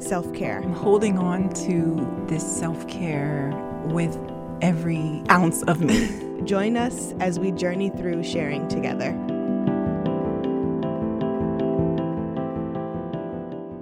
self care. I'm holding on to this self care with every ounce of me. Join us as we journey through sharing together.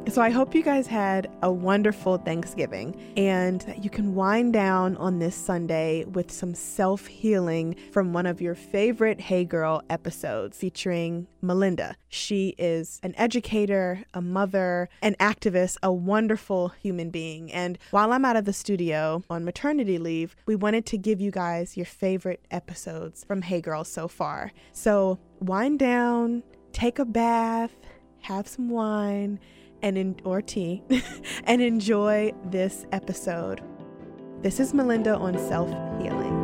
So, I hope you guys had a wonderful Thanksgiving and that you can wind down on this Sunday with some self healing from one of your favorite Hey Girl episodes featuring Melinda. She is an educator, a mother, an activist, a wonderful human being. And while I'm out of the studio on maternity leave, we wanted to give you guys your favorite episodes from Hey Girl so far. So, wind down, take a bath, have some wine and in, or tea and enjoy this episode. This is Melinda on self healing.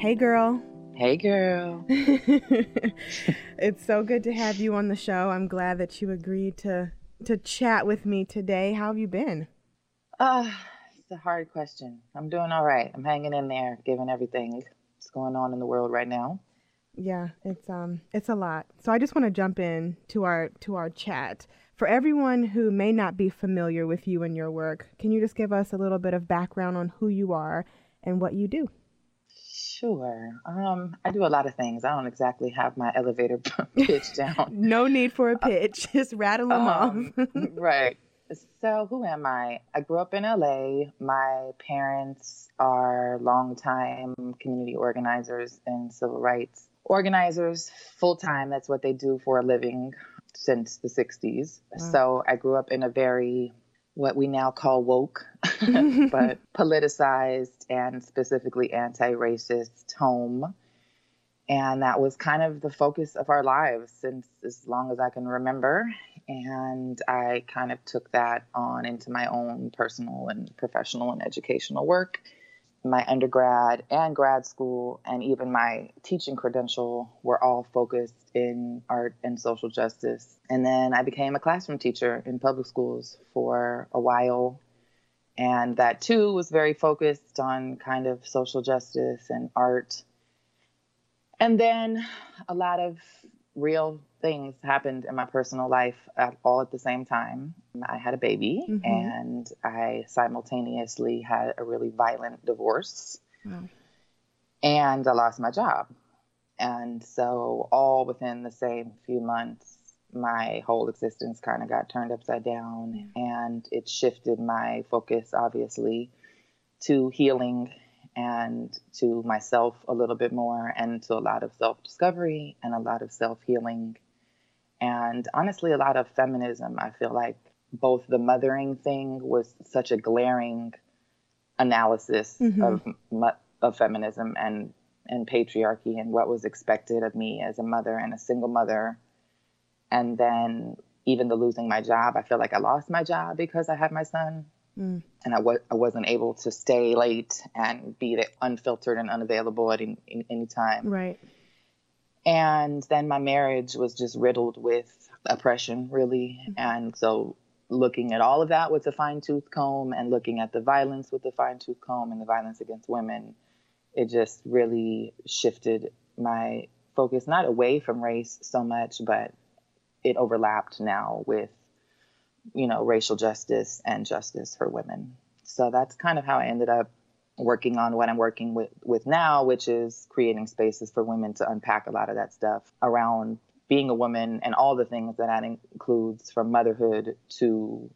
Hey girl. Hey, girl. it's so good to have you on the show. I'm glad that you agreed to to chat with me today. How have you been? Uh, a hard question. I'm doing all right. I'm hanging in there, given everything that's going on in the world right now. Yeah, it's um it's a lot. So I just want to jump in to our to our chat. For everyone who may not be familiar with you and your work, can you just give us a little bit of background on who you are and what you do? Sure. Um, I do a lot of things. I don't exactly have my elevator pitch down. No need for a pitch. Just rattle them Um, off. right. So, who am I? I grew up in LA. My parents are longtime community organizers and civil rights organizers, full time. That's what they do for a living since the 60s. So, I grew up in a very what we now call woke, but politicized and specifically anti racist home. And that was kind of the focus of our lives since as long as I can remember. And I kind of took that on into my own personal and professional and educational work. My undergrad and grad school, and even my teaching credential, were all focused in art and social justice. And then I became a classroom teacher in public schools for a while. And that too was very focused on kind of social justice and art. And then a lot of real things happened in my personal life at, all at the same time. I had a baby Mhm. and I simultaneously had a really violent divorce Wow. and I lost my job. And so, all within the same few months, my whole existence kind of got turned upside down and it shifted my focus, obviously, to healing and to myself a little bit more and to a lot of self discovery and a lot of self healing. And honestly, a lot of feminism. I feel like both the mothering thing was such a glaring analysis Mhm. of of feminism and and patriarchy and what was expected of me as a mother and a single mother. And then even the losing my job, I feel like I lost my job because I had my son Mm. and I, was, I wasn't able to stay late and be the unfiltered and unavailable at any, any time. Right. And then my marriage was just riddled with oppression, really. And so looking at all of that with a fine tooth comb and looking at the violence with a fine tooth comb and the violence against women, it just really shifted my focus not away from race so much, but it overlapped now with, you know, racial justice and justice for women. So that's kind of how I ended up working on what I'm working with, with now, which is creating spaces for women to unpack a lot of that stuff around being a woman and all the things that that includes from motherhood to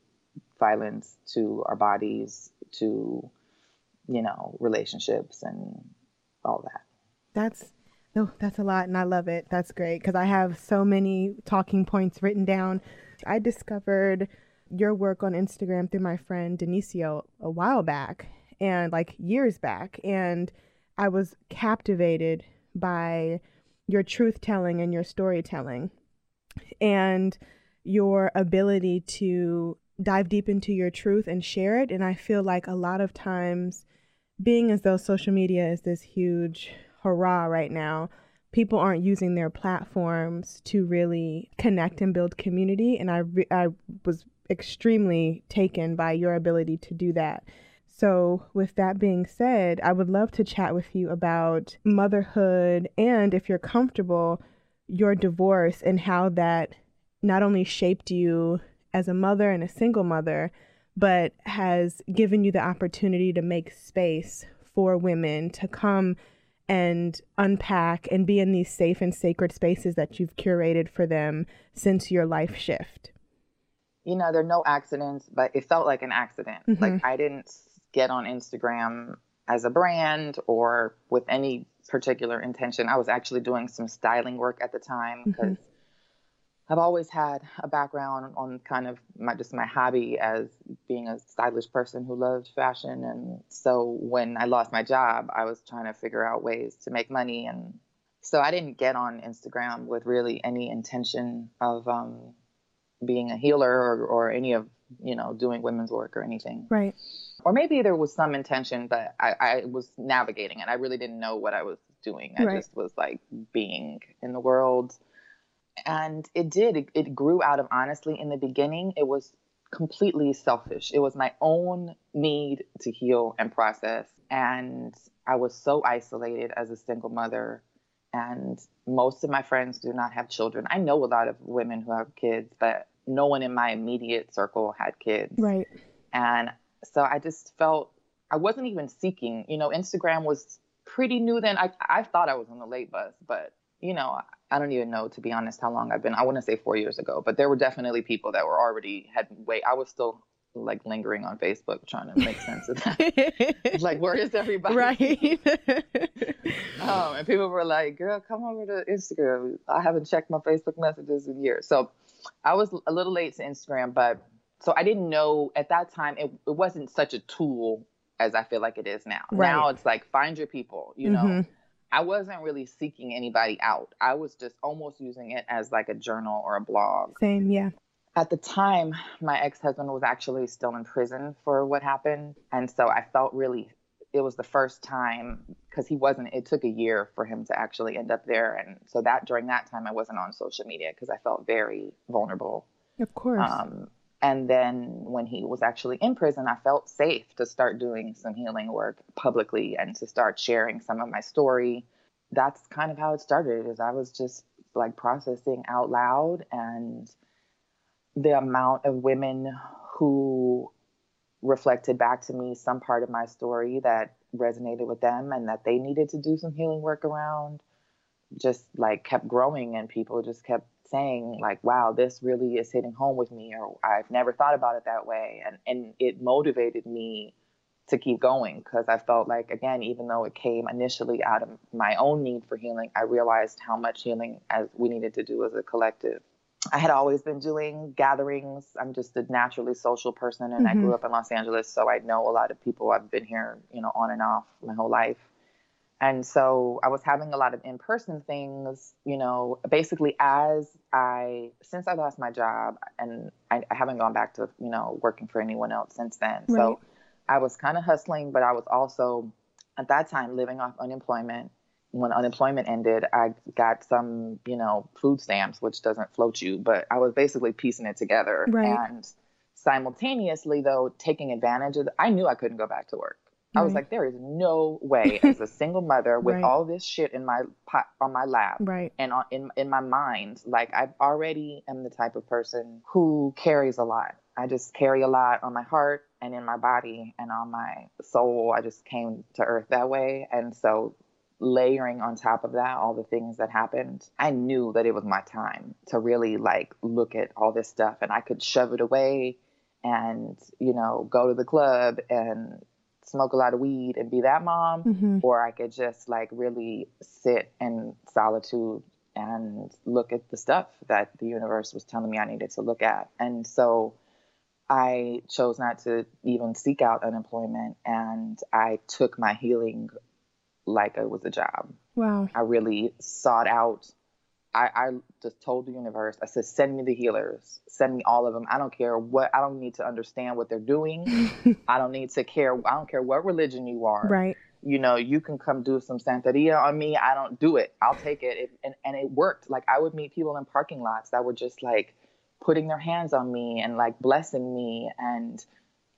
violence to our bodies to, you know, relationships and all that. That's oh, that's a lot, and I love it. That's great because I have so many talking points written down. I discovered your work on Instagram through my friend Denisio a while back, and like years back, and I was captivated by your truth telling and your storytelling and your ability to dive deep into your truth and share it. And I feel like a lot of times, being as though social media is this huge hurrah right now, people aren't using their platforms to really connect and build community. And I, re- I was extremely taken by your ability to do that. So, with that being said, I would love to chat with you about motherhood and, if you're comfortable, your divorce and how that not only shaped you as a mother and a single mother, but has given you the opportunity to make space for women to come and unpack and be in these safe and sacred spaces that you've curated for them since your life shift. You know, there are no accidents, but it felt like an accident. Mm-hmm. Like I didn't get on Instagram as a brand or with any particular intention. I was actually doing some styling work at the time because mm-hmm. I've always had a background on kind of my just my hobby as being a stylish person who loved fashion. And so when I lost my job I was trying to figure out ways to make money. And so I didn't get on Instagram with really any intention of um, being a healer or, or any of you know doing women's work or anything. Right. Or maybe there was some intention but I, I was navigating it. I really didn't know what I was doing. I right. just was like being in the world and it did it, it grew out of honestly in the beginning it was completely selfish. It was my own need to heal and process and i was so isolated as a single mother and most of my friends do not have children. I know a lot of women who have kids but no one in my immediate circle had kids. Right. And so i just felt i wasn't even seeking you know instagram was pretty new then. I i thought i was on the late bus but you know I don't even know to be honest how long I've been. I want to say four years ago, but there were definitely people that were already had wait. I was still like lingering on Facebook trying to make sense of that. like, where is everybody? Right. um, and people were like, "Girl, come over to Instagram." I haven't checked my Facebook messages in years, so I was a little late to Instagram, but so I didn't know at that time it, it wasn't such a tool as I feel like it is now. Right. Now it's like find your people, you know. Mm-hmm I wasn't really seeking anybody out. I was just almost using it as like a journal or a blog. Same, yeah. At the time, my ex husband was actually still in prison for what happened. And so I felt really, it was the first time because he wasn't, it took a year for him to actually end up there. And so that during that time, I wasn't on social media because I felt very vulnerable. Of course. Um, and then when he was actually in prison, I felt safe to start doing some healing work publicly and to start sharing some of my story. That's kind of how it started is I was just like processing out loud and the amount of women who reflected back to me some part of my story that resonated with them and that they needed to do some healing work around just like kept growing and people just kept saying like wow this really is hitting home with me or i've never thought about it that way and and it motivated me to keep going because i felt like again even though it came initially out of my own need for healing i realized how much healing as we needed to do as a collective. I had always been doing gatherings. I'm just a naturally social person and mm-hmm. i grew up in los angeles so i know a lot of people. I've been here you know on and off my whole life and so I was having a lot of in person things, you know, basically as I, since I lost my job and I, I, haven't gone back to, you know, working for anyone else since then. Right. So I was kind of hustling, but I was also at that time living off unemployment. When unemployment ended, I got some, you know, food stamps, which doesn't float you, but I was basically piecing it together. Right. And simultaneously, though, taking advantage of, the, I knew I couldn't go back to work. I was like, there is no way, as a single mother with right. all this shit in my pot on my lap, right, and on, in in my mind, like I already am the type of person who carries a lot. I just carry a lot on my heart and in my body and on my soul. I just came to earth that way, and so layering on top of that all the things that happened i knew that it was my time to really like look at all this stuff and i could shove it away and you know go to the club and smoke a lot of weed and be that mom, mm-hmm. or I could just like really sit in solitude and look at the stuff that the universe was telling me I needed to look at. And so I chose not to even seek out unemployment and I took my healing like it was a job. Wow. I really sought out. I, I just told the universe, I said, send me the healers, send me all of them. I don't care what, I don't need to understand what they're doing. I don't need to care. I don't care what religion you are. Right. You know, you can come do some Santeria on me. I don't do it. I'll take it. it and, and it worked. Like I would meet people in parking lots that were just like putting their hands on me and like blessing me and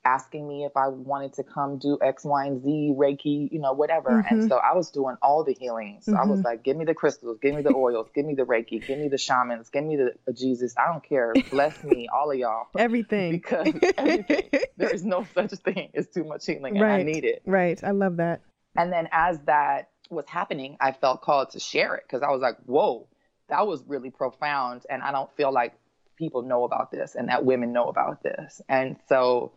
asking me if I wanted to come do X, Y, and Z, Reiki, you know, whatever. Mm-hmm. And so I was doing all the healings. Mm-hmm. I was mm-hmm. like, give me the crystals, give me the oils, give me the Reiki, give me the shamans, give me the Jesus. I don't care. Bless me, all of y'all. Everything. Because everything. there is no such thing as too much healing, and right. I need it. Right. I love that. And then as that was happening, I felt called to share it because I was like, whoa, that was really profound. And I don't feel like people know about this and that women know about this. And so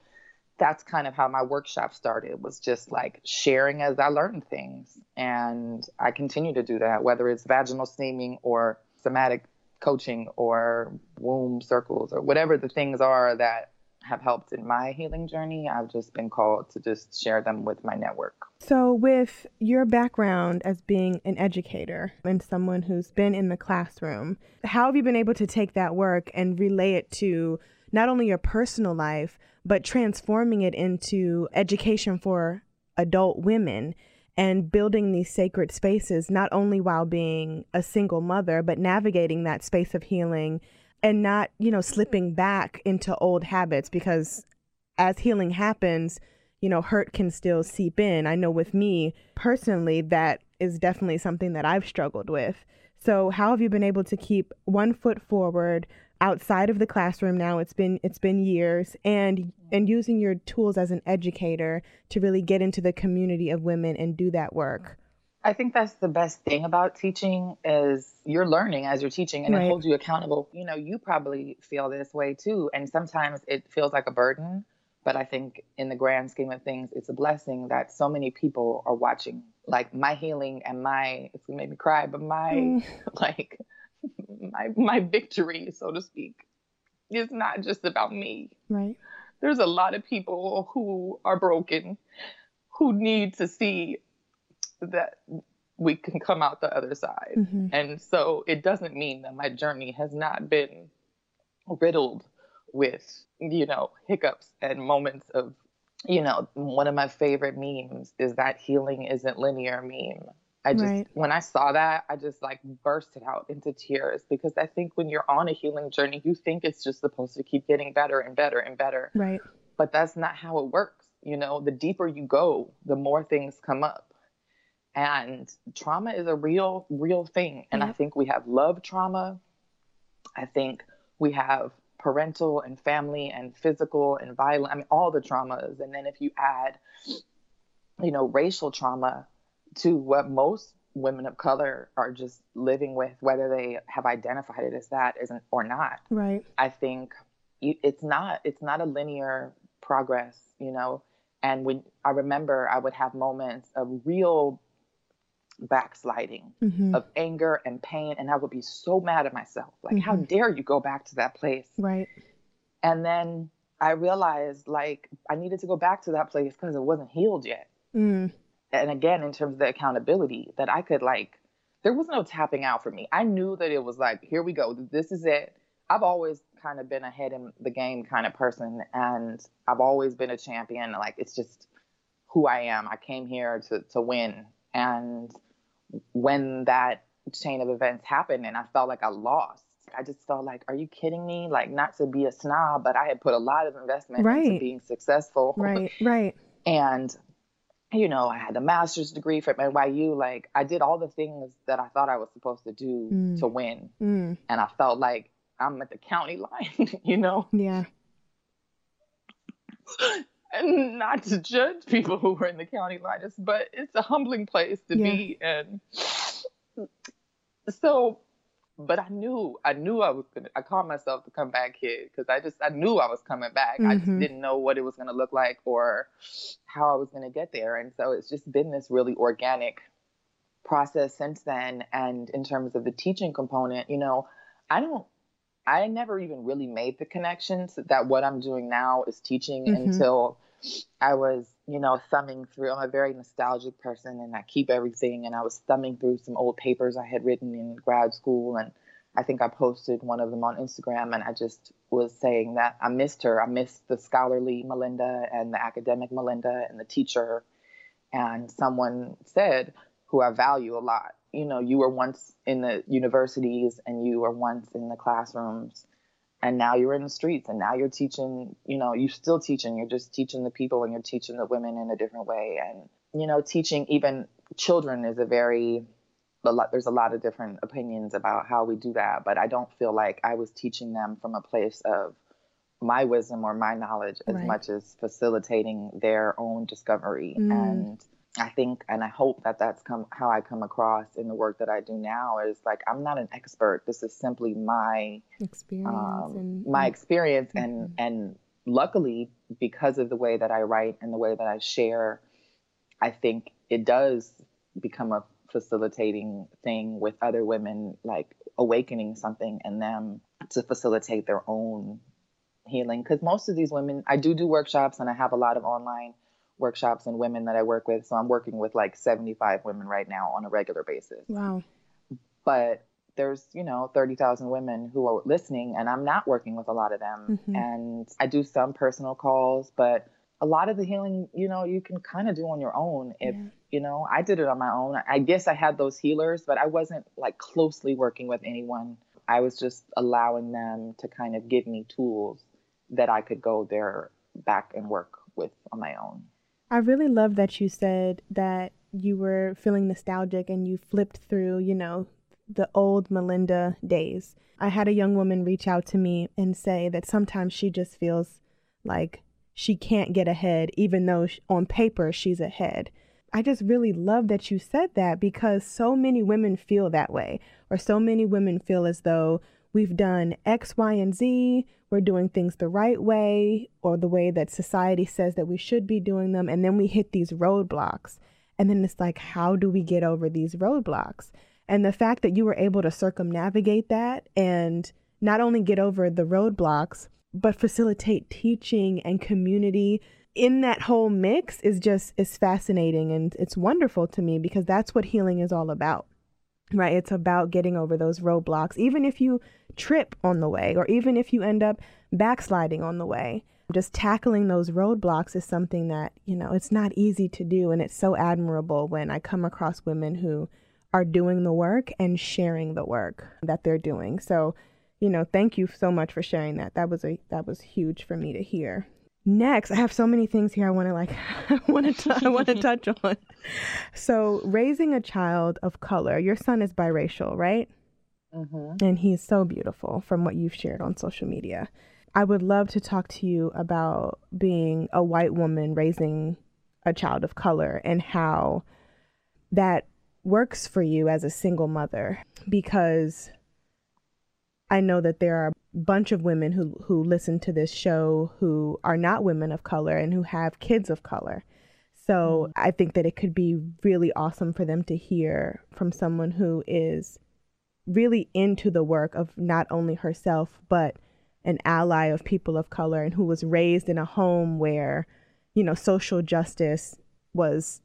that's kind of how my workshop started was just like sharing as I learned things. And I continue to do that, whether it's vaginal steaming or somatic coaching or womb circles or whatever the things are that have helped in my healing journey. I've just been called to just share them with my network. So, with your background as being an educator and someone who's been in the classroom, how have you been able to take that work and relay it to not only your personal life, but transforming it into education for adult women and building these sacred spaces, not only while being a single mother, but navigating that space of healing and not, you know, slipping back into old habits because as healing happens, you know, hurt can still seep in. I know with me personally, that is definitely something that I've struggled with. So, how have you been able to keep one foot forward outside of the classroom now it's been it's been years and and using your tools as an educator to really get into the community of women and do that work i think that's the best thing about teaching is you're learning as you're teaching and right. it holds you accountable you know you probably feel this way too and sometimes it feels like a burden but i think in the grand scheme of things it's a blessing that so many people are watching like my healing and my it's gonna make me cry but my mm. like my my victory, so to speak, is not just about me. Right. There's a lot of people who are broken, who need to see that we can come out the other side. Mm-hmm. And so it doesn't mean that my journey has not been riddled with, you know, hiccups and moments of, you know, one of my favorite memes is that healing isn't linear meme. I just right. when I saw that, I just like bursted out into tears because I think when you're on a healing journey, you think it's just supposed to keep getting better and better and better. Right. But that's not how it works. You know, the deeper you go, the more things come up. And trauma is a real, real thing. And I think we have love trauma. I think we have parental and family and physical and violent. I mean, all the traumas. And then if you add, you know, racial trauma, to what most women of color are just living with, whether they have identified it as that isn't or not. Right. I think it's not it's not a linear progress, you know. And when I remember, I would have moments of real backsliding, mm-hmm. of anger and pain, and I would be so mad at myself, like, mm-hmm. how dare you go back to that place? Right. And then I realized, like, I needed to go back to that place because it wasn't healed yet. Mm and again in terms of the accountability that I could like there was no tapping out for me. I knew that it was like, here we go. This is it. I've always kind of been ahead in the game kind of person and I've always been a champion. Like it's just who I am. I came here to to win. And when that chain of events happened and I felt like I lost, I just felt like, are you kidding me? Like not to be a snob, but I had put a lot of investment right. into being successful. Right, right. and you know, I had a master's degree from NYU. Like I did all the things that I thought I was supposed to do mm. to win. Mm. And I felt like I'm at the county line, you know? Yeah. and not to judge people who were in the county line, but it's a humbling place to yeah. be. And so but I knew I knew I was gonna. I called myself the comeback kid because I just I knew I was coming back. Mm-hmm. I just mm-hmm. didn't know what it was gonna look like or how I was gonna get there. And so it's just been this really organic process since then. And in terms of the teaching component, you know, I don't. I never even really made the connections that what I'm doing now is teaching mm-hmm. until I was you know, thumbing through. I'm a very nostalgic person and I keep everything. And I was thumbing through some old papers I had written in grad school. And I think I posted one of them on Instagram. And I just was saying that I missed her. I missed the scholarly Melinda and the academic Melinda and the teacher. And someone said, who I value a lot, you know, you were once in the universities and you were once in the classrooms and now you're in the streets and now you're teaching you know you're still teaching you're just teaching the people and you're teaching the women in a different way and you know teaching even children is a very a lot there's a lot of different opinions about how we do that but i don't feel like i was teaching them from a place of my wisdom or my knowledge as right. much as facilitating their own discovery mm. and I think and I hope that that's come how I come across in the work that I do now is like I'm not an expert. This is simply my experience, um, and, my experience, mm-hmm. and and luckily because of the way that I write and the way that I share, I think it does become a facilitating thing with other women, like awakening something in them to facilitate their own healing. Because most of these women, I do do workshops and I have a lot of online workshops and women that I work with. So I'm working with like 75 women right now on a regular basis. Wow. But there's, you know, 30,000 women who are listening and I'm not working with a lot of them. Mm-hmm. And I do some personal calls, but a lot of the healing, you know, you can kind of do on your own if, yeah. you know, I did it on my own. I guess I had those healers, but I wasn't like closely working with anyone. I was just allowing them to kind of give me tools that I could go there back and work with on my own. I really love that you said that you were feeling nostalgic and you flipped through, you know, the old Melinda days. I had a young woman reach out to me and say that sometimes she just feels like she can't get ahead, even though on paper she's ahead. I just really love that you said that because so many women feel that way, or so many women feel as though we've done X, Y, and Z, we're doing things the right way or the way that society says that we should be doing them. And then we hit these roadblocks. And then it's like, how do we get over these roadblocks? And the fact that you were able to circumnavigate that and not only get over the roadblocks, but facilitate teaching and community in that whole mix is just is fascinating and it's wonderful to me because that's what healing is all about right it's about getting over those roadblocks even if you trip on the way, or even if you end up backsliding on the way. Just tackling those roadblocks is something that, you know, it's not easy to do. And it's so admirable when I come across women who are doing the work and sharing the work that they're doing. So, you know, thank you so much for sharing that. That was a that was huge for me to hear. Next, I have so many things here I want to like I want to I want to touch on. So, raising a child of color. Your son is biracial, right? Mm-hmm. And he's so beautiful from what you've shared on social media. I would love to talk to you about being a white woman raising a child of color and how that works for you as a single mother because I know that there are a bunch of women who who listen to this show who are not women of color and who have kids of color. So mm. I think that it could be really awesome for them to hear from someone who is really into the work of not only herself, but an ally of people of color and who was raised in a home where, you know, social justice was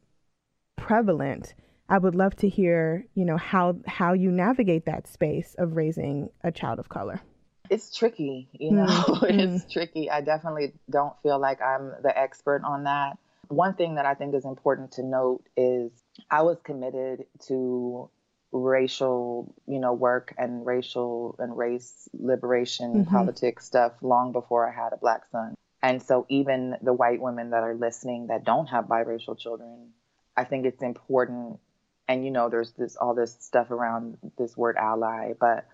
prevalent. I would love to hear, you know, how how you navigate that space of raising a child of color. It's tricky, you know. Mm-hmm. it's tricky. I definitely don't feel like I'm the expert on that. One thing that I think is important to note is I was committed to racial, you know, work and racial and race liberation mm-hmm. politics stuff long before I had a black son. And so even the white women that are listening that don't have biracial children, I think it's important and you know there's this all this stuff around this word ally, but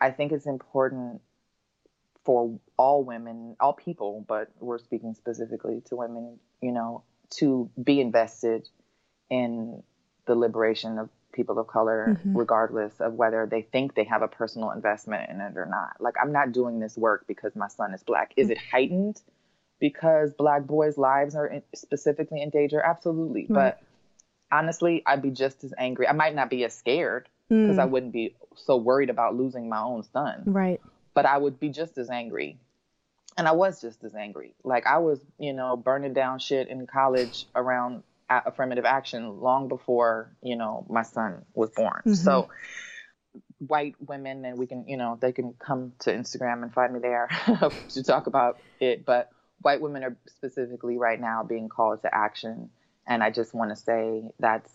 I think it's important for all women, all people, but we're speaking specifically to women, you know, to be invested in the liberation of people of color, mm-hmm. regardless of whether they think they have a personal investment in it or not. Like, I'm not doing this work because my son is black. Is mm-hmm. it heightened because black boys' lives are in, specifically in danger? Absolutely. But honestly, I'd be just as angry. I might not be as scared because I mm. wouldn't be so worried about losing my own son. Right. But I would be just as angry and I was just as angry. Like I was, you know, burning down shit in college around affirmative action long before, you know, my son was born. Mm-hmm. So white women and we can, you know, they can come to Instagram and find me there to talk about it, but white women are specifically right now being called to action and I just want to say that's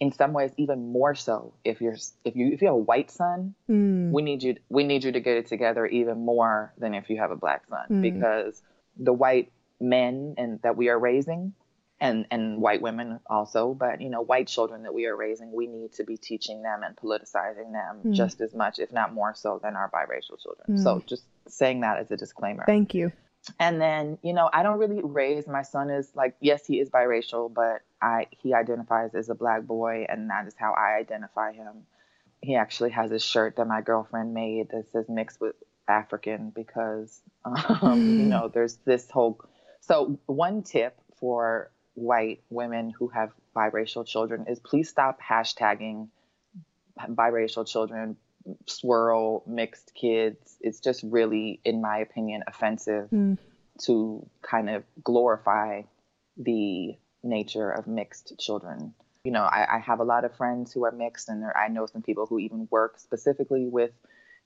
in some ways even more so if you're if you if you have a white son mm. we need you we need you to get it together even more than if you have a black son mm. because the white men and that we are raising and and white women also but you know white children that we are raising we need to be teaching them and politicizing them mm. just as much if not more so than our biracial children so just saying that as a disclaimer thank you and then you know i don't really raise my son as like yes he is biracial but i he identifies as a black boy and that is how i identify him. He actually has a shirt that my girlfriend made that says mixed with african because um, you know there's this whole so one tip for white women who have biracial children is please stop hashtagging biracial children swirl mixed kids. It's just really in my opinion offensive mm. to kind of glorify the nature of mixed children. You know I, I have a lot of friends who are mixed and there, i know some people who even work specifically with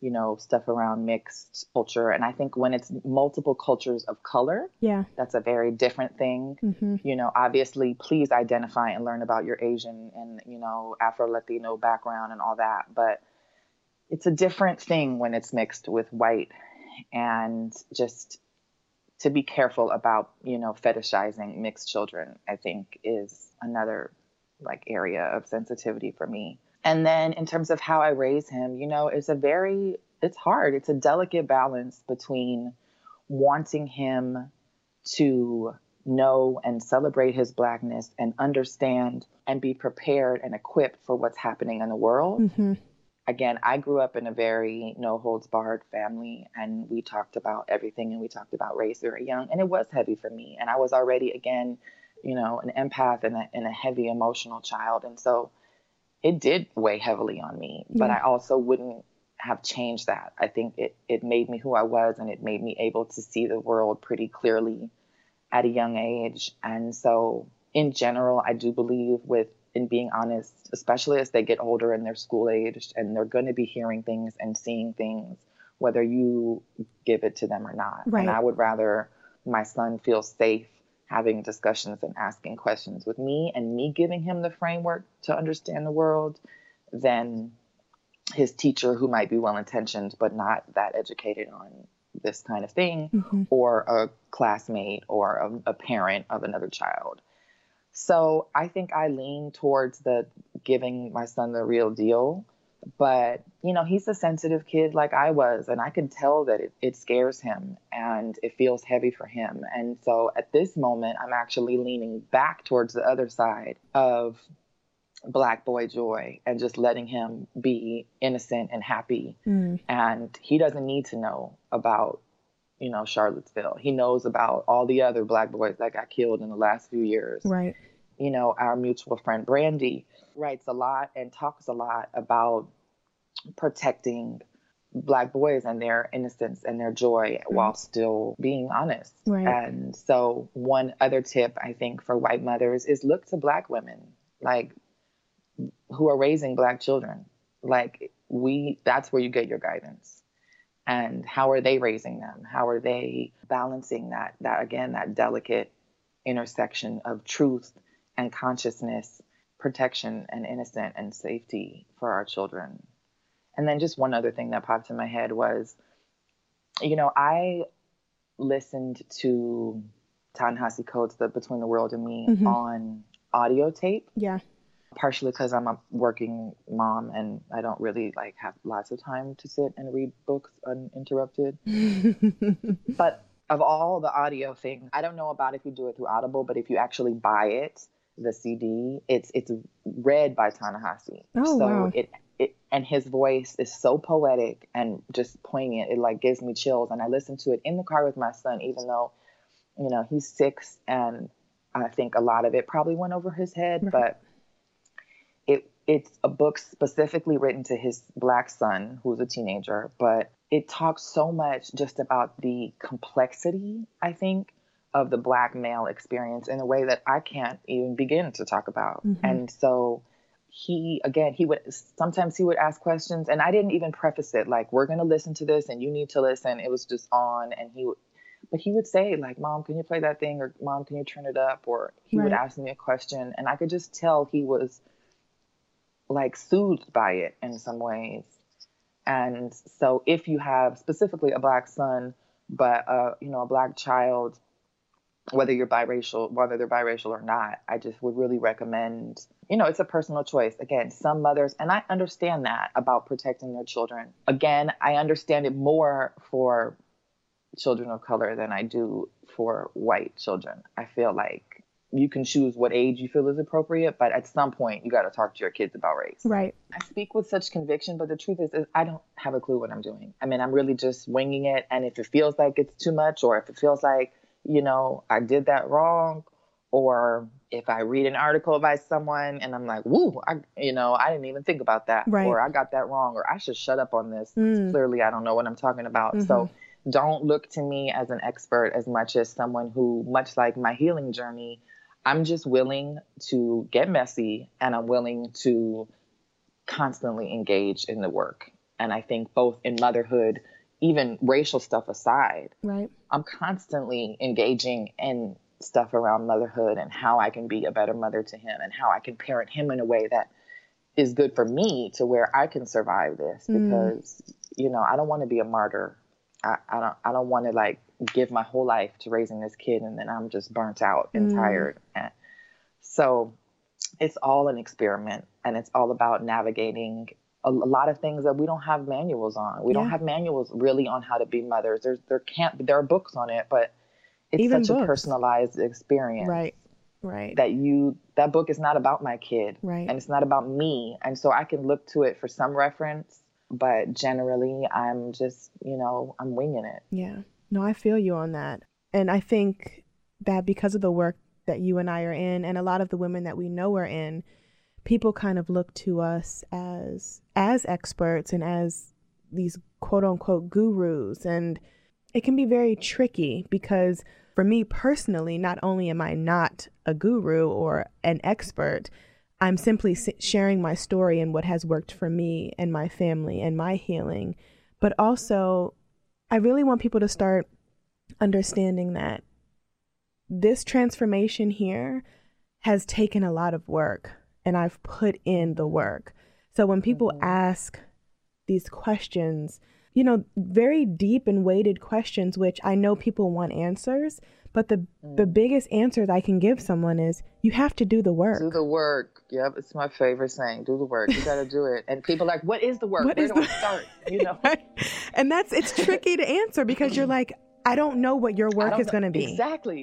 you know stuff around mixed culture. And i think when it's multiple cultures of color yeah. that's a very different thing. Mm-hmm. you know obviously please identify and learn about your asian and you know afro latino background and all that. But it's a different thing when it's mixed with white and just to be careful about you know fetishizing mixed children i think is another like area of sensitivity for me. And then in terms of how i raise him you know it's a very it's hard. It's a delicate balance between wanting him to know and celebrate his blackness and understand and be prepared and equipped for what's happening in the world mm-hmm again, I grew up in a very no holds barred family, and we talked about everything and we talked about race very young, and it was heavy for me. And I was already, again, you know, an empath and a, and a heavy emotional child. And so it did weigh heavily on me, yeah. but I also wouldn't have changed that. I think it, it made me who I was and it made me able to see the world pretty clearly at a young age. And so, in general, I do believe with in being honest, especially as they get older and they're school aged and they're going to be hearing things and seeing things, whether you give it to them or not. Right. And I would rather my son feel safe having discussions and asking questions with me and me giving him the framework to understand the world than his teacher who might be well intentioned but not that educated on this kind of thing mm-hmm. or a classmate or a, a parent of another child so I think I lean towards the giving my son the real deal. But, you know, he's a sensitive kid like I was, and I can tell that it, it scares him and it feels heavy for him. And so at this moment, I'm actually leaning back towards the other side of black boy joy and just letting him be innocent and happy. Mm. And he doesn't need to know about you know, Charlottesville. He knows about all the other black boys that got killed in the last few years. Right. You know, our mutual friend Brandy writes a lot and talks a lot about protecting black boys and their innocence and their joy mm-hmm. while still being honest. Right. And so one other tip I think for white mothers is look to black women like who are raising black children. Like we that's where you get your guidance and how are they raising them? How are they balancing that that again that delicate intersection of truth and consciousness protection and innocent and safety for our children? And then just one other thing that popped in my head was you know i listened to Ta-Nehisi Coates the between the world and me mm-hmm. on audio tape. Yeah partially because I'm a working mom and I don't really like have lots of time to sit and read books uninterrupted. but of all the audio things, I don't know about if you do it through Audible, but if you actually buy it, the CD, it's it's read by Ta-Nehisi. Oh, so wow. it it and his voice is so poetic and just poignant. It like gives me chills and I listen to it in the car with my son even though you know, he's 6 and I think a lot of it probably went over his head, right. but it's a book specifically written to his black son, who's a teenager, but it talks so much just about the complexity, I think, of the black male experience in a way that I can't even begin to talk about. Mm-hmm. And so he again he would sometimes he would ask questions and I didn't even preface it like we're going to listen to this and you need to listen. It was just on and he would but he would say like mom can you play that thing or mom can you turn it up or he right. would ask me a question and I could just tell he was like soothed by it in some ways. And so if you have specifically a black son but uh you know a black child whether you're biracial, whether they're biracial or not, I just would really recommend, you know, it's a personal choice. Again, some mothers, and I understand that about protecting their children. Again, I understand it more for children of color than I do for white children. I feel like you can choose what age you feel is appropriate, but at some point you got to talk to your kids about race. Right. I speak with such conviction, but the truth is, is, I don't have a clue what I'm doing. I mean, I'm really just winging it. And if it feels like it's too much, or if it feels like you know, I did that wrong. Or if I read an article by someone and I'm like, woo, I, you know, I didn't even think about that. Right. Or I got that wrong. Or I should shut up on this. Mm. Clearly, I don't know what I'm talking about. Mm-hmm. So don't look to me as an expert as much as someone who, much like my healing journey, I'm just willing to get messy and I'm willing to constantly engage in the work. And I think both in motherhood, even racial stuff aside, right. I'm constantly engaging in stuff around motherhood and how I can be a better mother to him and how I can parent him in a way that is good for me to where I can survive this mm. because you know I don't want to be a martyr. I, I don't I don't want to like give my whole life to raising this kid and then I'm just burnt out and mm. tired. So it's all an experiment and it's all about navigating a, a, lot of things that we don't have manuals on. We yeah. don't have manuals really on how to be mothers. There's there can't there are books on it, but it's Even such books. a personalized experience. Right. Right. That you that book is not about my kid. Right. And it's not about me. And so I can look to it for some reference, but generally I'm just, you know, I'm winging it. Yeah. No, I feel you on that. And I think that because of the work that you and I are in and a lot of the women that we know are in, people kind of look to us as as experts and as these quote unquote gurus and it can be very tricky because for me personally not only am I not a guru or an expert I'm simply sharing my story and what has worked for me and my family and my healing but also I really want people to start understanding that this transformation here has taken a lot of work and I've put in the work. So when people mm-hmm. ask these questions, you know, very deep and weighted questions, which I know people want answers, but the mm. the biggest answer that I can give someone is you have to do the work. Do the work. Yep, it's my favorite saying. Do the work. You got to do it. And people are like, what is the work? What Where do the... I start? You know. and that's it's tricky to answer because you're like, I don't know what your work is going to be. Exactly.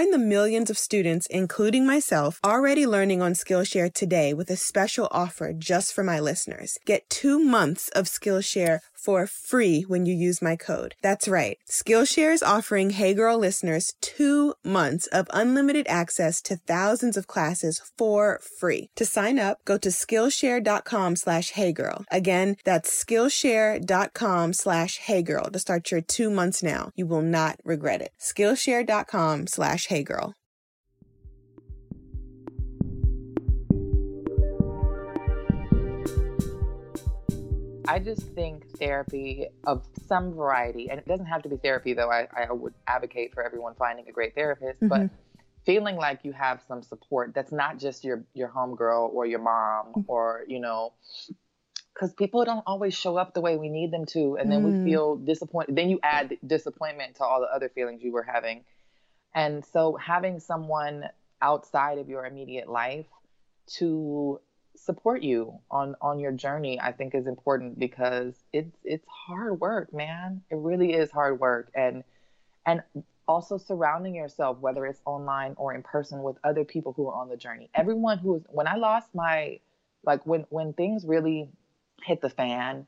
Join the millions of students, including myself, already learning on Skillshare today with a special offer just for my listeners. Get two months of Skillshare for free when you use my code. That's right. Skillshare is offering Hey Girl listeners two months of unlimited access to thousands of classes for free. To sign up, go to Skillshare.com slash Hey Girl. Again, that's Skillshare.com slash Hey Girl to start your two months now. You will not regret it. Skillshare.com slash Hey Girl. I just think therapy of some variety, and it doesn't have to be therapy, though I, I would advocate for everyone finding a great therapist, mm-hmm. but feeling like you have some support that's not just your your homegirl or your mom mm-hmm. or you know because people don't always show up the way we need them to and then mm. we feel disappointed then you add disappointment to all the other feelings you were having and so having someone outside of your immediate life to support you on on your journey i think is important because it's it's hard work man. It really is hard work. And and also surrounding yourself whether it's online or in person with other people who are on the journey. Everyone who's when i lost my like when when things really hit the fan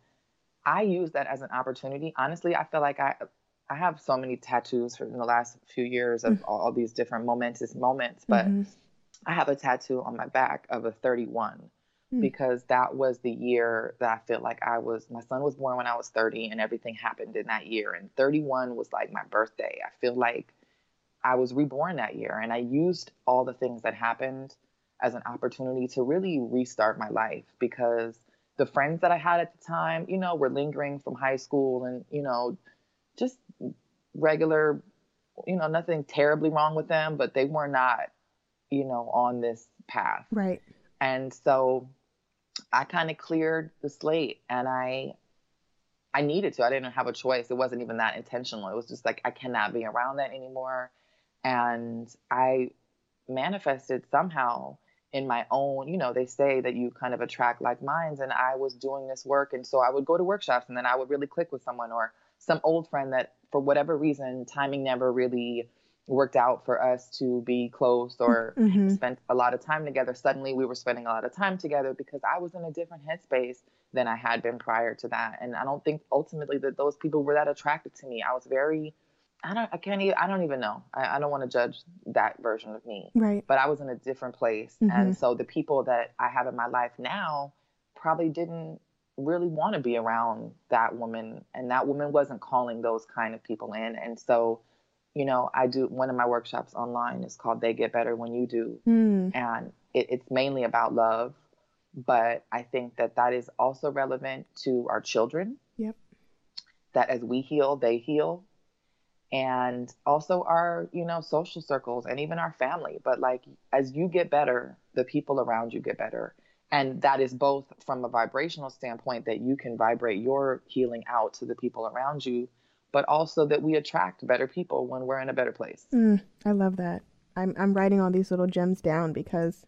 i use that as an opportunity. Honestly i feel like i i have so many tattoos in the last few years of mm-hmm. all these different momentous moments but mm-hmm. i have a tattoo on my back of a 31 Hmm. because that was the year that I feel like I was, my son was born when I was 30 and everything happened in that year. And 31 was like my birthday. I feel like I was reborn that year. And I used all the things that happened as an opportunity to really restart my life because the friends that I had at the time, you know, were lingering from high school and, you know, just regular, you know, nothing terribly wrong with them, but they were not, you know, on this path. Right. And so I kind of cleared the slate and I I needed to. I didn't have a choice. It wasn't even that intentional. It was just like I cannot be around that anymore. And I manifested somehow in my own, you know, they say that you kind of attract like minds and I was doing this work and so I would go to workshops and then I would really click with someone or some old friend that for whatever reason timing never really worked out for us to be close or mm-hmm. spent a lot of time together. Suddenly we were spending a lot of time together because I was in a different headspace than I had been prior to that. And I don't think ultimately that those people were that attracted to me. I was very I don't I can't even I don't even know. I, I don't want to judge that version of me. Right. But I was in a different place. Mm-hmm. And so the people that I have in my life now probably didn't really want to be around that woman and that woman wasn't calling those kind of people in. And so you know, I do one of my workshops online is called They Get Better When You Do. Mm. And it, it's mainly about love. But I think that that is also relevant to our children. Yep. That as we heal, they heal. And also our, you know, social circles and even our family. But like as you get better, the people around you get better. And that is both from a vibrational standpoint that you can vibrate your healing out to the people around you but also that we attract better people when we're in a better place. Mm, I love that. I'm I'm writing all these little gems down because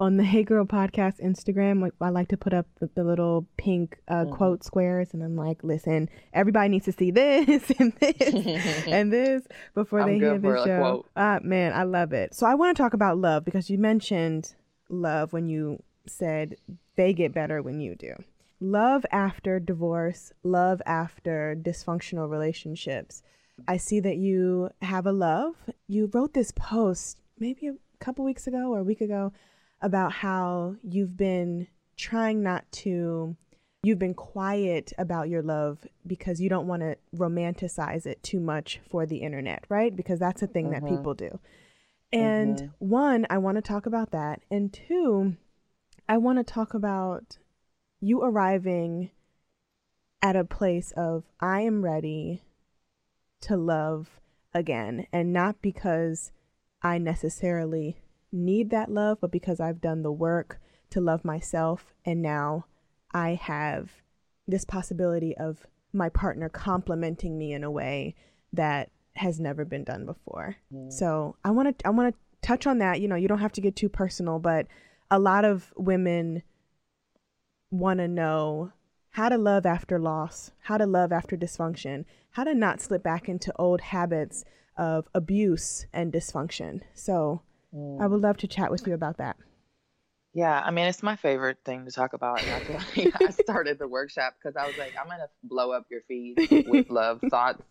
on the Hey Girl podcast Instagram, I like to put up the, the little pink uh, mm. quote squares, and I'm like, listen, everybody needs to see this and this and this before they hear the show. Uh, man, I love it. So I want to talk about love because you mentioned love when you said they get better when you do love after divorce, love after dysfunctional relationships. I see that you have a love. You wrote this post maybe a couple weeks ago or a week ago about how you've been trying not to you've been quiet about your love because you don't want to romanticize it too much for the internet, right? Because that's a thing mm-hmm. that people do. And mm-hmm. one, I want to talk about that. And two, I want to talk about you arriving at a place of I am ready to love again and not because I necessarily need that love but because I've done the work to love myself and now I have this possibility of my partner complimenting me in a way that has never been done before. Mm. So, I want to I want to touch on that, you know, you don't have to get too personal, but a lot of women want to know how to love after loss, how to love after dysfunction, how to not slip back into old habits of abuse and dysfunction. So mm. I would love to chat with you about that. Yeah, I mean, it's my favorite thing to talk about. I started the workshop because I was like, I'm going to blow up your feed with love thoughts,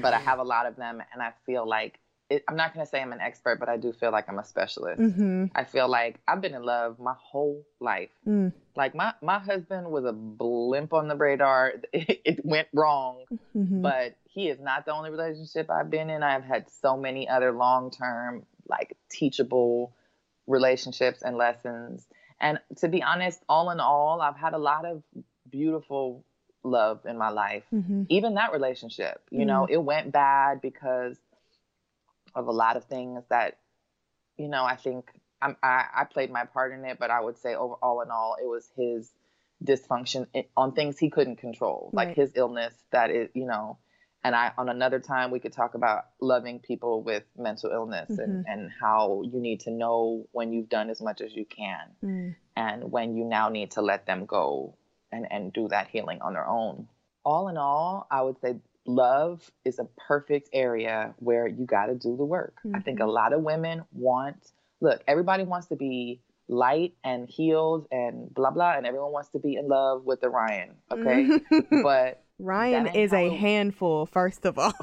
but I have a lot of them. And I feel like it, I'm not going to say I'm an expert, but I do feel like I'm a specialist. Mm-hmm. I feel like I've been in love my whole life. Mm. Like my, my husband was a blimp on the radar. It, it went wrong, mm-hmm. but he is not the only relationship I've been in. I've had so many other long term, like teachable relationships and lessons. And to be honest, all in all, I've had a lot of beautiful love in my life. Mm-hmm. Even that relationship, you know, it went bad because of a lot of things that, you know, I think I'm, I, I played my part in it, but I would say over all in all, it was his dysfunction on things he couldn't control, like Right. his illness that is, you know, and I, on another time, we could talk about loving people with mental illness and, and how you need to know when you've done as much as you can Mm. and when you now need to let them go and, and do that healing on their own. All in all, I would say love is a perfect area where you got to do the work. I think a lot of women want, look, everybody wants to be light and healed and blah, blah, and everyone wants to be in love with the Ryan, okay? but Ryan is a handful, first of all.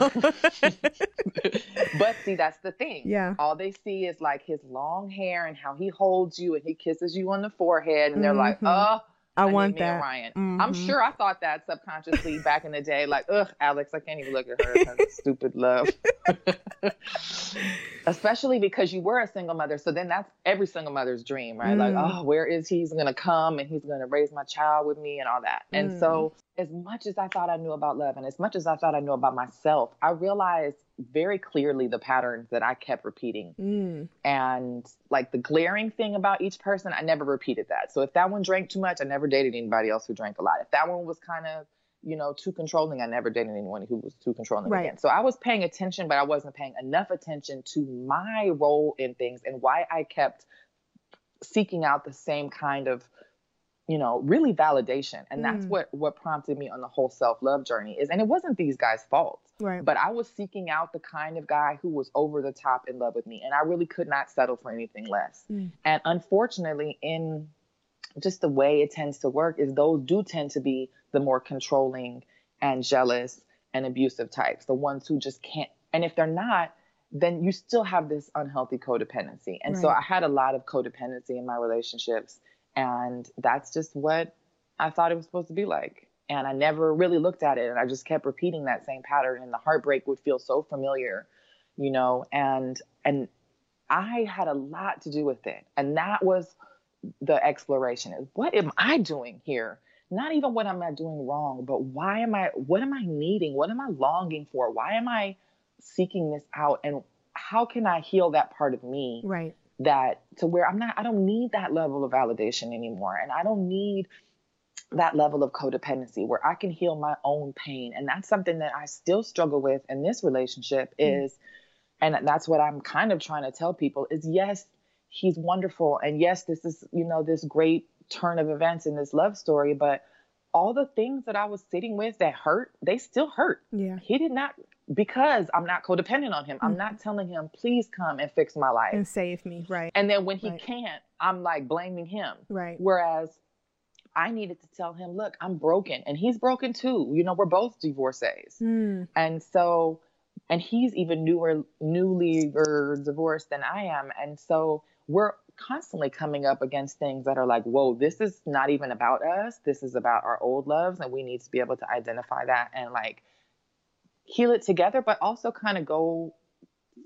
but see, that's the thing. Yeah. All they see is like his long hair and how he holds you and he kisses you on the forehead, and they're like, Mhm. "Oh, I need want that. Ryan." I'm Mhm. sure I thought that subconsciously back in the day. Like, ugh, Alex, I can't even look at her. stupid love. Especially because you were a single mother, so then that's every single mother's dream, right? Like, Mm. oh, where is he? He's gonna come and he's gonna raise my child with me and all that. And Mm. so, as much as I thought I knew about love, and as much as I thought I knew about myself, I realized very clearly the patterns that I kept repeating Mm. and like the glaring thing about each person i never repeated that so if that one drank too much i never dated anybody else who drank a lot if that one was kind of you know too controlling i never dated anyone who was too controlling Right. again so i was paying attention but i wasn't paying enough attention to my role in things and why i kept seeking out the same kind of you know really validation and that's Mm. what what prompted me on the whole self-love journey is and it wasn't these guys fault Right. but I was seeking out the kind of guy who was over the top in love with me, and I really could not settle for anything less. Mm. And unfortunately, in just the way it tends to work, is those do tend to be the more controlling and jealous and abusive types, the ones who just can't. And if they're not, then you still have this unhealthy codependency. And so I had a lot of codependency in my relationships, and that's just what I thought it was supposed to be like. And I never really looked at it. And I just kept repeating that same pattern. And the heartbreak would feel so familiar, you know, and and I had a lot to do with it. And that was the exploration is what am I doing here? Not even what am I doing wrong, but why am I what am I needing? What am I longing for? Why am I seeking this out? And how can I heal that part of me? Right. That to where I'm not, I don't need that level of validation anymore. And I don't need that level of codependency where I can heal my own pain. And that's something that I still struggle with in this relationship mm-hmm. is, and that's what I'm kind of trying to tell people is yes, he's wonderful. And yes, this is, you know, this great turn of events in this love story, but all the things that I was sitting with that hurt, they still hurt Yeah. he did not because i'm not codependent on him i'm not telling him please come and fix my life And save me. Right. and then when he Right. can't i'm like blaming him Right. whereas i needed to tell him look i'm broken and he's broken too you know we're both divorcees Mm. and so and he's even newer newly divorced than i am and so we're constantly coming up against things that are like whoa this is not even about us this is about our old loves and we need to be able to identify that and like heal it together but also kind of go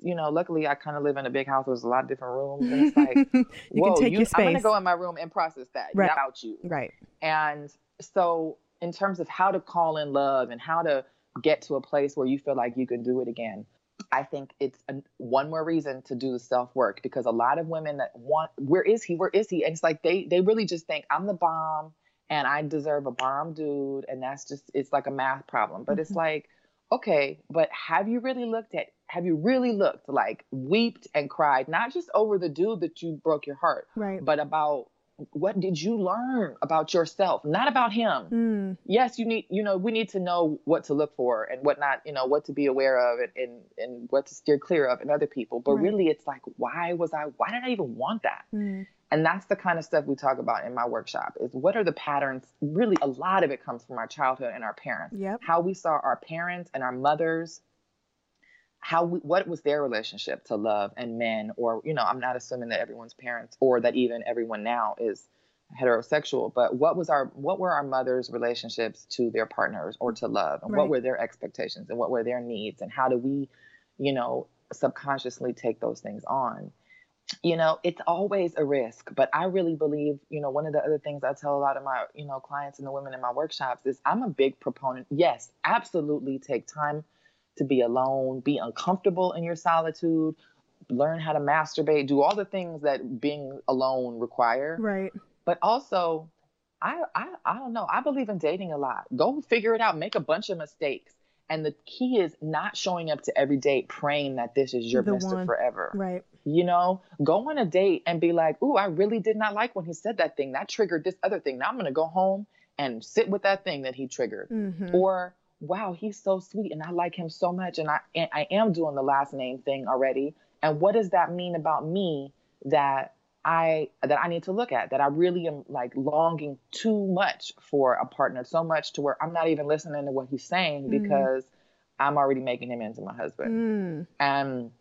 you know luckily i kind of live in a big house there's a lot of different rooms and it's like you whoa can take you, your i'm gonna go in my room and process that Right. without you Right. and so, in terms of how to call in love and how to get to a place where you feel like you can do it again, I think it's a, one more reason to do the self work because a lot of women that want, where is he? Where is he? And it's like they they really just think I'm the bomb and I deserve a bomb dude, and that's just it's like a math problem. But it's Mhm. like, okay, but have you really looked at? Have you really looked like weeped and cried, not just over the dude that you broke your heart, Right. but about what did you learn about yourself not about him Mm. yes you need you know we need to know what to look for and what not you know what to be aware of and and, and what to steer clear of in other people but Right. really it's like why was i why did i even want that Mm. And that's the kind of stuff we talk about in my workshop is what are the patterns? Really a lot of it comes from our childhood and our parents. Yep. how we saw our parents and our mothers how we, what was their relationship to love and men or you know i'm not assuming that everyone's parents or that even everyone now is heterosexual but what was our what were our mothers relationships to their partners or to love? And Right. what were their expectations and what were their needs? And how do we you know subconsciously take those things on you know, it's always a risk, but I really believe, you know, one of the other things I tell a lot of my, you know, clients and the women in my workshops is I'm a big proponent. Yes, absolutely take time to be alone, be uncomfortable in your solitude, learn how to masturbate, do all the things that being alone require. Right. But also, I I I don't know. I believe in dating a lot. Go figure it out, make a bunch of mistakes. And the key is not showing up to every date praying that this is your The one. Forever. Right. You know, go on a date and be like, "Ooh, I really did not like when he said that thing. That triggered this other thing. Now I'm going to go home and sit with that thing that he triggered." Mhm. Or, "Wow, he's so sweet and I like him so much and I and I am doing the last name thing already. And what does that mean about me that I that I need to look at? That I really am like longing too much for a partner, so much to where I'm not even listening to what he's saying Mhm. because I'm already making him into my husband." Mm. And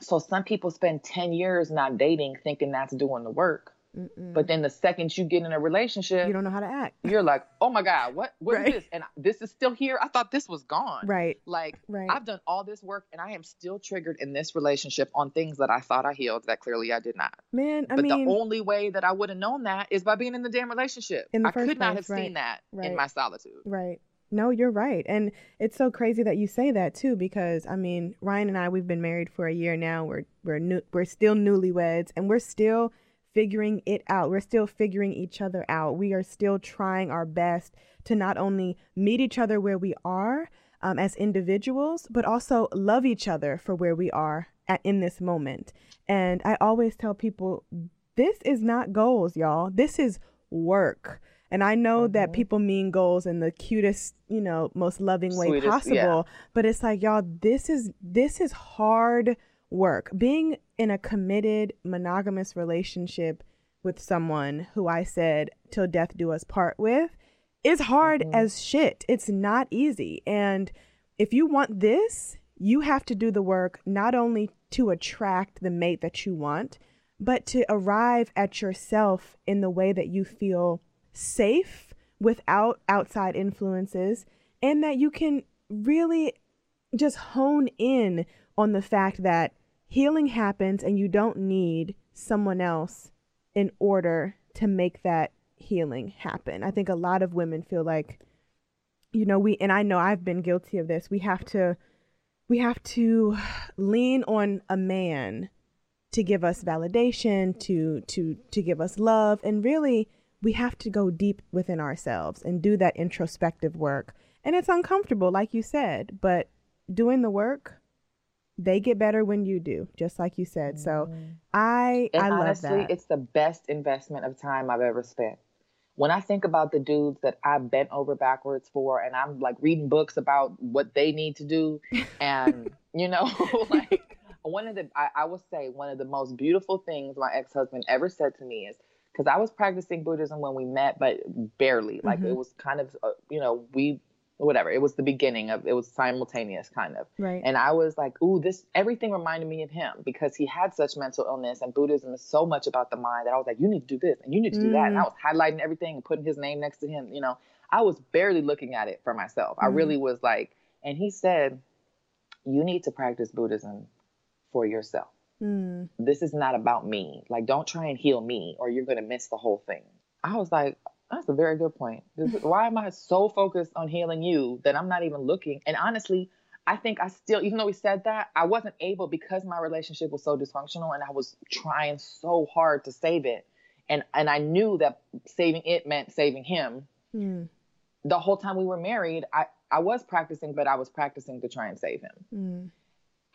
so some people spend 10 years not dating thinking that's doing the work. Mm-mm. But then the second you get in a relationship, you don't know how to act. you're like, oh my God, what what is Right. this? And this is still here. I thought this was gone. Right. Like Right. I've done all this work and I am still triggered in this relationship on things that I thought I healed that clearly I did not. Man, I but mean, the only way that I would have known that is by being in the damn relationship. In the I could not have right, seen that in my solitude. Right. No, you're right. And it's so crazy that you say that too because I mean, Ryan and I we've been married for a year now. We're we're new, we're still newlyweds and we're still figuring it out. We're still figuring each other out. We are still trying our best to not only meet each other where we are um, as individuals, but also love each other for where we are at, in this moment. And I always tell people this is not goals, y'all. This is work. And I know that people mean goals in the cutest, you know, most loving way Sweetest, possible, yeah. but it's like y'all this is this is hard work. Being in a committed monogamous relationship with someone who I said till death do us part with is hard Mm-hmm. as shit. It's not easy. And if you want this, you have to do the work not only to attract the mate that you want, but to arrive at yourself in the way that you feel safe without outside influences and that you can really just hone in on the fact that healing happens and you don't need someone else in order to make that healing happen. I think a lot of women feel like you know we and I know I've been guilty of this. We have to we have to lean on a man to give us validation, to to to give us love and really we have to go deep within ourselves and do that introspective work. And it's uncomfortable like you said, but doing the work they get better when you do, just like you said. So I And I love honestly, that. it's the best investment of time I've ever spent. When I think about the dudes that I bent over backwards for, and I'm like reading books about what they need to do, and you know, like one of the, I, I will say, one of the most beautiful things my ex husband ever said to me is because I was practicing Buddhism when we met, but barely. Like Mhm. it was kind of, uh, you know, we, whatever. It was the beginning of, it was simultaneous kind of. right. And I was like, ooh, this everything reminded me of him because he had such mental illness and Buddhism is so much about the mind that I was like, you need to do this and you need to do that. And I Mm. was highlighting everything and putting his name next to him. You know, I was barely looking at it for myself. I Mm. really was like, and he said, you need to practice Buddhism for yourself. Mm. This is not about me. Like, don't try and heal me or you're going to miss the whole thing. I was like, that's a very good point. This- Why am I so focused on healing you that I'm not even looking? And honestly, I think I still, even though we said that, I wasn't able because my relationship was so dysfunctional and I was trying so hard to save it. And and I knew that saving it meant saving him. Mm. The whole time we were married, I, I was practicing, but I was practicing to try and save him. Mm.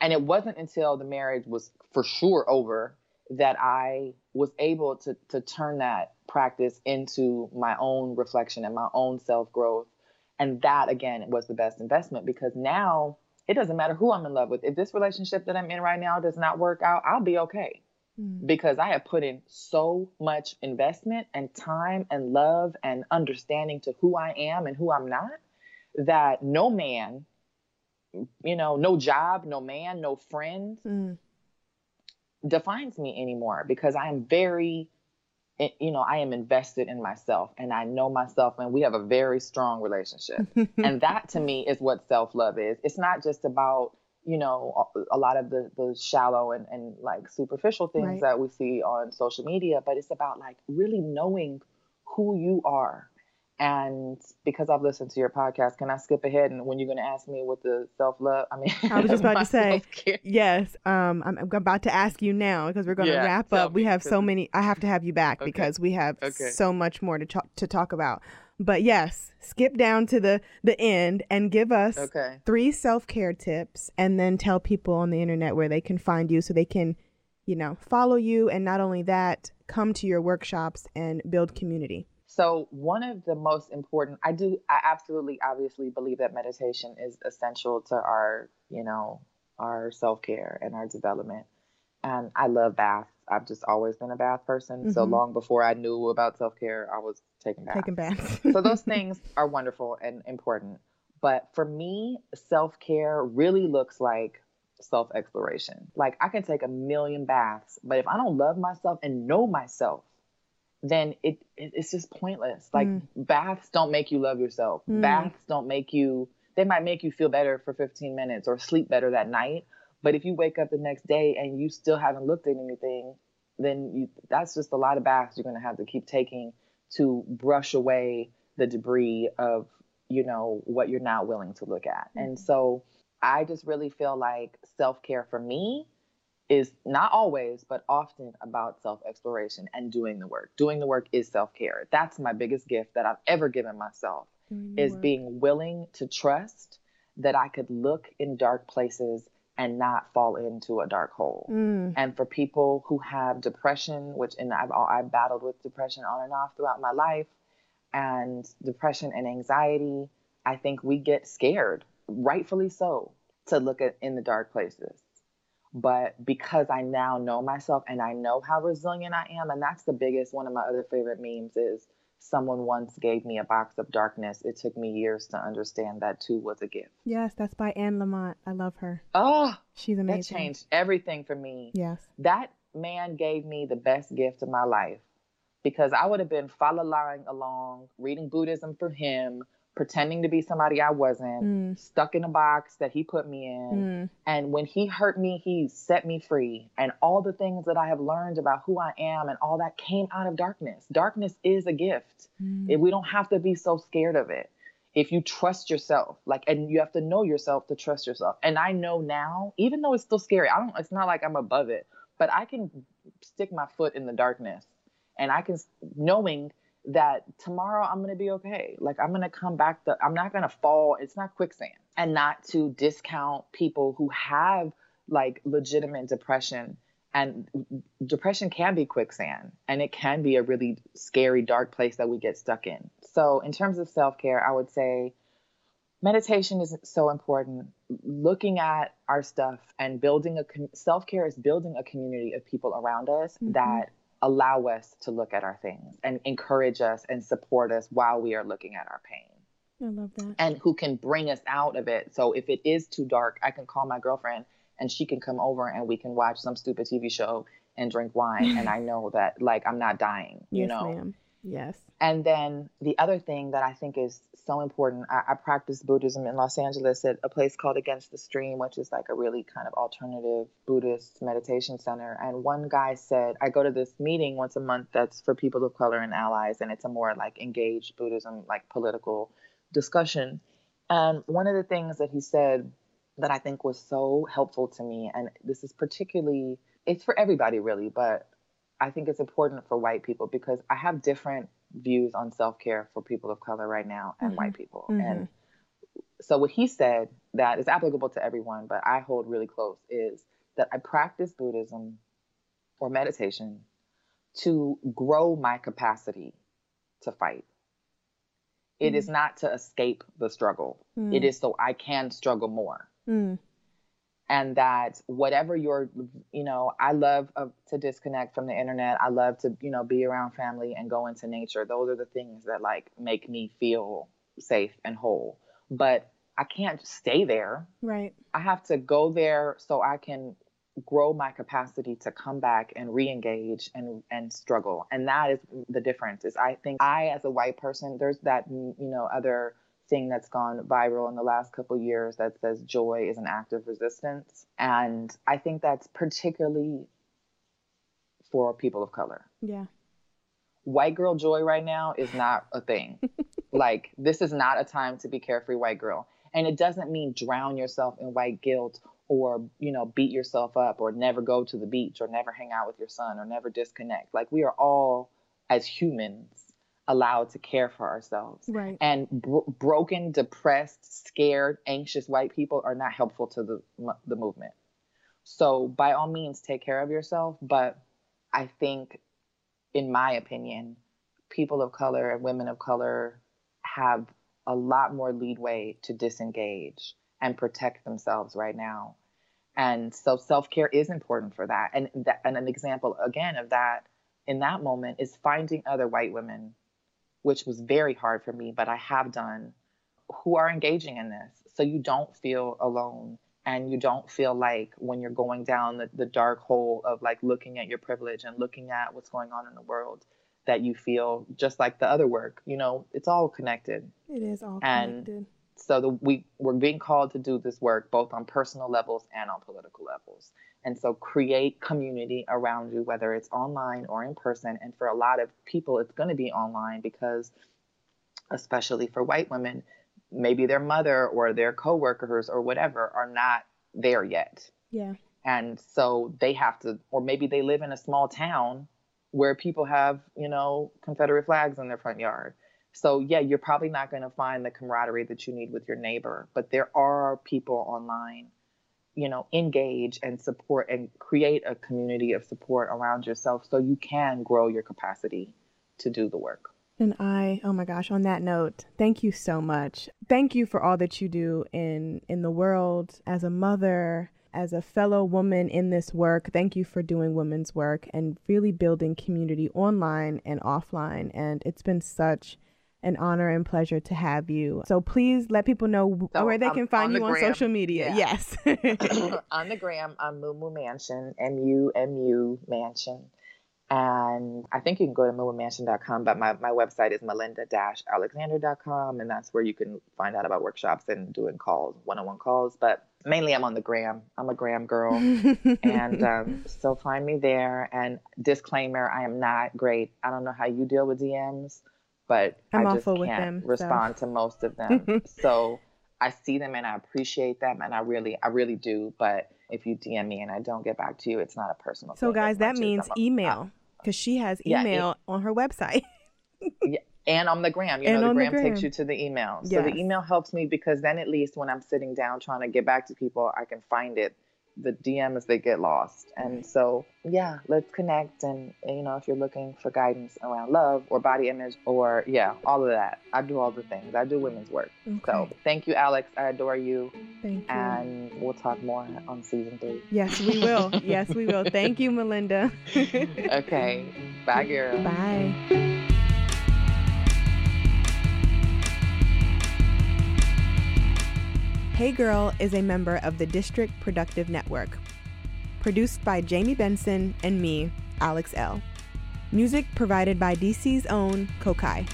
And it wasn't until the marriage was for sure over that I was able to to turn that practice into my own reflection and my own self growth. And that again was the best investment because now it doesn't matter who I'm in love with. If this relationship that I'm in right now does not work out, I'll be okay Mm. because I have put in so much investment and time and love and understanding to who I am and who I'm not that no man, you know, no job, no man, no friend Mm. Defines me anymore because I am very, eh, you know, I am invested in myself and I know myself and we have a very strong relationship. and that to me is what self love is. It's not just about, you know a lot of the the shallow and, and like superficial things Right. that we see on social media but it's about like really knowing who you are and because i've listened to your podcast can i skip ahead and when you're going to ask me what the self-love i mean I was just about to say, self-care- Yes, um, I'm, I'm about to ask you now because we're going to Yeah, wrap up. We me, have so 'cause- many. I have to have you back Okay. because we have Okay. so much more to talk to talk about. But yes, skip down to the the end and give us okay three self care tips, and then tell people on the internet where they can find you so they can, you know, follow you, and not only that, come to your workshops and build community. So one of the most important, I do, I absolutely, obviously believe that meditation is essential to our, you know, our self care and our development. And I love baths. I've just always been a bath person. So Mhm. long before I knew about self care, I was taking baths. Taking baths. so those things are wonderful and important. But for me, self care really looks like self exploration. Like I can take a million baths, but if I don't love myself and know myself, then it, it it's just pointless. Like Mm. baths don't make you love yourself. Mm. Baths don't make you. They might make you feel better for 15 minutes or sleep better that night. But if you wake up the next day and you still haven't looked at anything, then you that's just a lot of baths you're gonna have to keep taking to brush away the debris of you know what you're not willing to look at. And so I just really feel like self care for me is not always, but often about self exploration and doing the work. Doing the work is self care. That's my biggest gift that I've ever given myself is being willing to trust that I could look in dark places and not fall into a dark hole. Mm. And for people who have depression, which and I've I've battled with depression on and off throughout my life, and depression and anxiety, I think we get scared, rightfully so, to look at in the dark places. But because I now know myself and I know how resilient I am, and that's the biggest one of my other favorite memes is someone once gave me a box of darkness. It took me years to understand that too was a gift. Yes, that's by Anne Lamott. I love her. Oh, She's amazing. that changed everything for me. Yes. that man gave me the best gift of my life because I would have been following along, reading Buddhism for him, pretending to be somebody I wasn't, Mm. stuck in a box that he put me in. Mm. And when he hurt me, he set me free. And all the things that I have learned about who I am and all that came out of darkness. Darkness is a gift. Mm. If we don't have to be so scared of it. If you trust yourself, like, and you have to know yourself to trust yourself. And I know now, even though it's still scary, I don't, it's not like I'm above it, but I can stick my foot in the darkness and I can, knowing that tomorrow I'm going to be okay. Like, I'm going to come back, the, I'm not going to fall. It's not quicksand. And not to discount people who have like legitimate depression and depression can be quicksand and it can be a really scary dark place that we get stuck in so in terms of self-care i would say meditation is so important looking at our stuff and building a com- self-care is building a community of people around us Mhm. that allow us to look at our things and encourage us and support us while we are looking at our pain I love that. and who can bring us out of it. So if it is too dark, I can call my girlfriend and she can come over and we can watch some stupid TV show and drink wine. and I know that like I'm not dying, you yes, know. ma'am. Yes. And then the other thing that I think is so important, I, I practice Buddhism in Los Angeles at a place called Against the Stream, which is like a really kind of alternative Buddhist meditation center. And one guy said, I go to this meeting once a month that's for people of color and allies, and it's a more like engaged Buddhism, like political discussion. And one of the things that he said that I think was so helpful to me, and this is particularly, it's for everybody really, but I think it's important for white people because I have different views on self care for people of color right now and Mhm. white people. Mhm. And so, what he said that is applicable to everyone, but I hold really close is that I practice Buddhism or meditation to grow my capacity to fight. It is not to escape the struggle, it is so I can struggle more Mm. And that whatever your you know i love uh, to disconnect from the internet. I love to you know be around family and go into nature. Those are the things that like make me feel safe and whole. But i can't stay there. Right. i have to go there so i can grow my capacity to come back and re-engage and and struggle. And that is the difference is i think i as a white person there's that you know other thing that's gone viral in the last couple years that says joy is an act of resistance. And I think that's particularly for people of color. Yeah. White girl joy right now is not a thing. like, this is not a time to be carefree white girl. And it doesn't mean drown yourself in white guilt or, you know, beat yourself up or never go to the beach or never hang out with your son or never disconnect. Like, we are all, as humans, allowed to care for ourselves. Right. And bro- broken, depressed, scared, anxious white people are not helpful to the the movement. So by all means, take care of yourself. But I think, in my opinion, people of color and women of color have a lot more leadway to disengage and protect themselves right now. And so self care is important for that. And, that, and an example again of that in that moment is finding other white women which was very hard for me, but I have done, who are engaging in this. So you don't feel alone and you don't feel like when you're going down the, the dark hole of like looking at your privilege and looking at what's going on in the world that you feel just like the other work you know? It's all connected. It is all connected. and so the, we we're being called to do this work both on personal levels and on political levels and so create community around you, whether it's online or in person. And for a lot of people, it's going to be online because, especially for white women, maybe their mother or their coworkers or whatever are not there yet. Yeah. And so they have to, or maybe they live in a small town where people have, you know, Confederate flags in their front yard. So, yeah, you're probably not going to find the camaraderie that you need with your neighbor, but there are people online you know, engage and support and create a community of support around yourself so you can grow your capacity to do the work. And I, oh my gosh, on that note, thank you so much. Thank you for all that you do in in the world as a mother, as a fellow woman in this work. Thank you for doing women's work and really building community online and offline. And it's been such an honor and pleasure to have you. So please let people know so where they can find you on social media. Yeah. Yes. on the gram, I'm Mumu Mansion, M U M U Mansion. And I think you can go to moomansion.com, but my, my website is melinda-alexander.com, and that's where you can find out about workshops and doing calls, one-on-one calls. But mainly I'm on the gram. I'm a gram girl. and um, so find me there. And disclaimer, I am not great. I don't know how you deal with DMs but I'm I just can't them, respond so. to most of them. so I see them and I appreciate them and I really, I really do. But if you DM me and I don't get back to you, it's not a personal. So guys, that means email because she has email yeah, on her website. yeah, and on the gram, you and know, the gram, the gram, takes you to the email. So the email helps me because then at least when I'm sitting down trying to get back to people, I can find it the DMs they get lost. And so, yeah, let's connect. And, you know, if you're looking for guidance around love or body image or, yeah, all of that, I do all the things. I do women's work. Okay. So thank you, Alex. I adore you. Thank you. And we'll talk more on season three. Yes, we will. yes, we will. Thank you, Melinda. okay. Bye, girl. Bye. Hey Girl is a member of the District Productive Network. Produced by Jamie Benson and me, Alex Elle. Music provided by DC's own Kokayi.